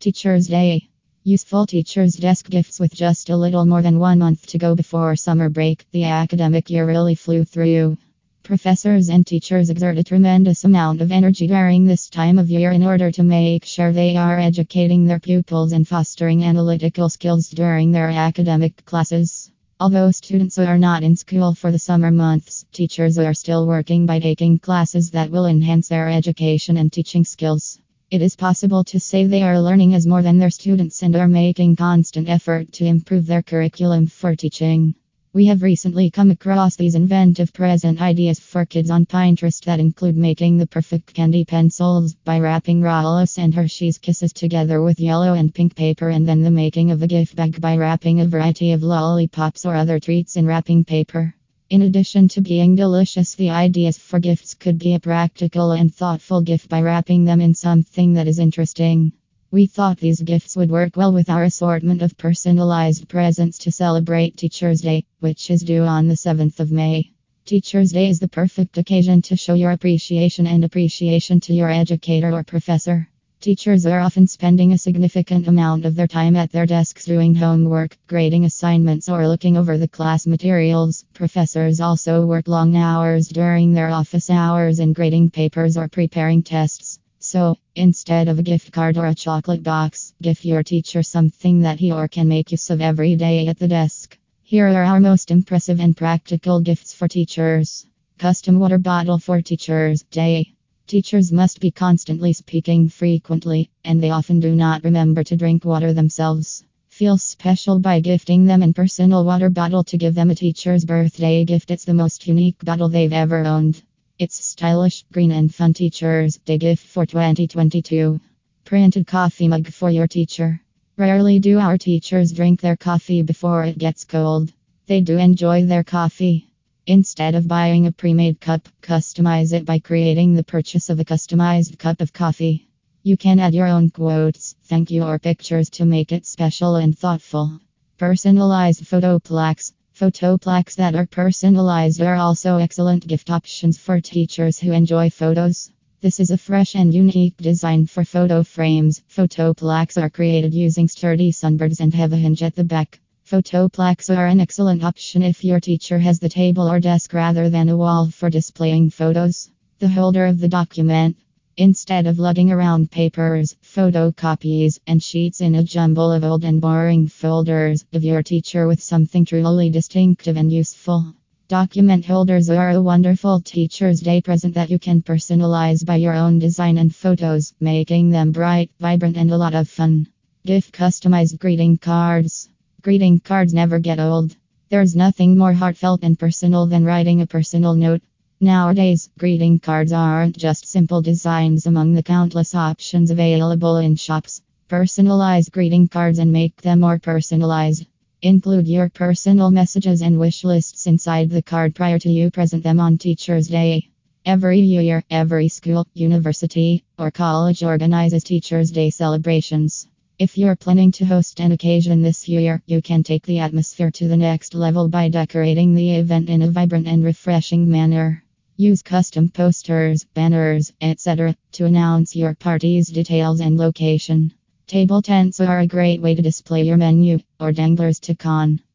Teacher's Day. Useful Teacher's Desk gifts with just a little more than one month to go before summer break. The academic year really flew through. Professors and teachers exert a tremendous amount of energy during this time of year in order to make sure they are educating their pupils and fostering analytical skills during their academic classes. Although students are not in school for the summer months, teachers are still working by taking classes that will enhance their education and teaching skills. It is possible to say they are learning as more than their students and are making constant effort to improve their curriculum for teaching. We have recently come across these inventive present ideas for kids on Pinterest that include making the perfect candy pencils by wrapping Rallis and Hershey's Kisses together with yellow and pink paper, and then the making of a gift bag by wrapping a variety of lollipops or other treats in wrapping paper. In addition to being delicious, the ideas for gifts could be a practical and thoughtful gift by wrapping them in something that is interesting. We thought these gifts would work well with our assortment of personalized presents to celebrate Teacher's Day, which is due on the 7th of May. Teacher's Day is the perfect occasion to show your appreciation and appreciation to your educator or professor. Teachers are often spending a significant amount of their time at their desks doing homework, grading assignments, or looking over the class materials. Professors also work long hours during their office hours in grading papers or preparing tests. So, instead of a gift card or a chocolate box, give your teacher something that he or can make use of every day at the desk. Here are our most impressive and practical gifts for teachers. Custom water bottle for Teachers Day. Teachers must be constantly speaking frequently, and they often do not remember to drink water themselves. Feel special by gifting them a personal water bottle to give them a teacher's birthday gift. It's the most unique bottle they've ever owned. It's stylish, green, and fun Teacher's Day gift for 2022. Printed coffee mug for your teacher. Rarely do our teachers drink their coffee before it gets cold. They do enjoy their coffee. Instead of buying a pre made cup, customize it by creating the purchase of a customized cup of coffee. You can add your own quotes, thank you, or pictures to make it special and thoughtful. Personalized photo plaques. Photo plaques that are personalized are also excellent gift options for teachers who enjoy photos. This is a fresh and unique design for photo frames. Photo plaques are created using sturdy sunboards and have a hinge at the back. Photo plaques are an excellent option if your teacher has the table or desk rather than a wall for displaying photos. The holder of the document. Instead of lugging around papers, photocopies, and sheets in a jumble of old and boring folders, give your teacher with something truly distinctive and useful. Document holders are a wonderful Teacher's Day present that you can personalize by your own design and photos, making them bright, vibrant, and a lot of fun. Gift customized greeting cards. Greeting cards never get old. There's nothing more heartfelt and personal than writing a personal note. Nowadays, greeting cards aren't just simple designs among the countless options available in shops. Personalize greeting cards and make them more personalized. Include your personal messages and wish lists inside the card prior to you present them on Teacher's Day. Every year, every school, university, or college organizes Teacher's Day celebrations. If you're planning to host an occasion this year, you can take the atmosphere to the next level by decorating the event in a vibrant and refreshing manner. Use custom posters, banners, etc. to announce your party's details and location. Table tents are a great way to display your menu, or danglers to con.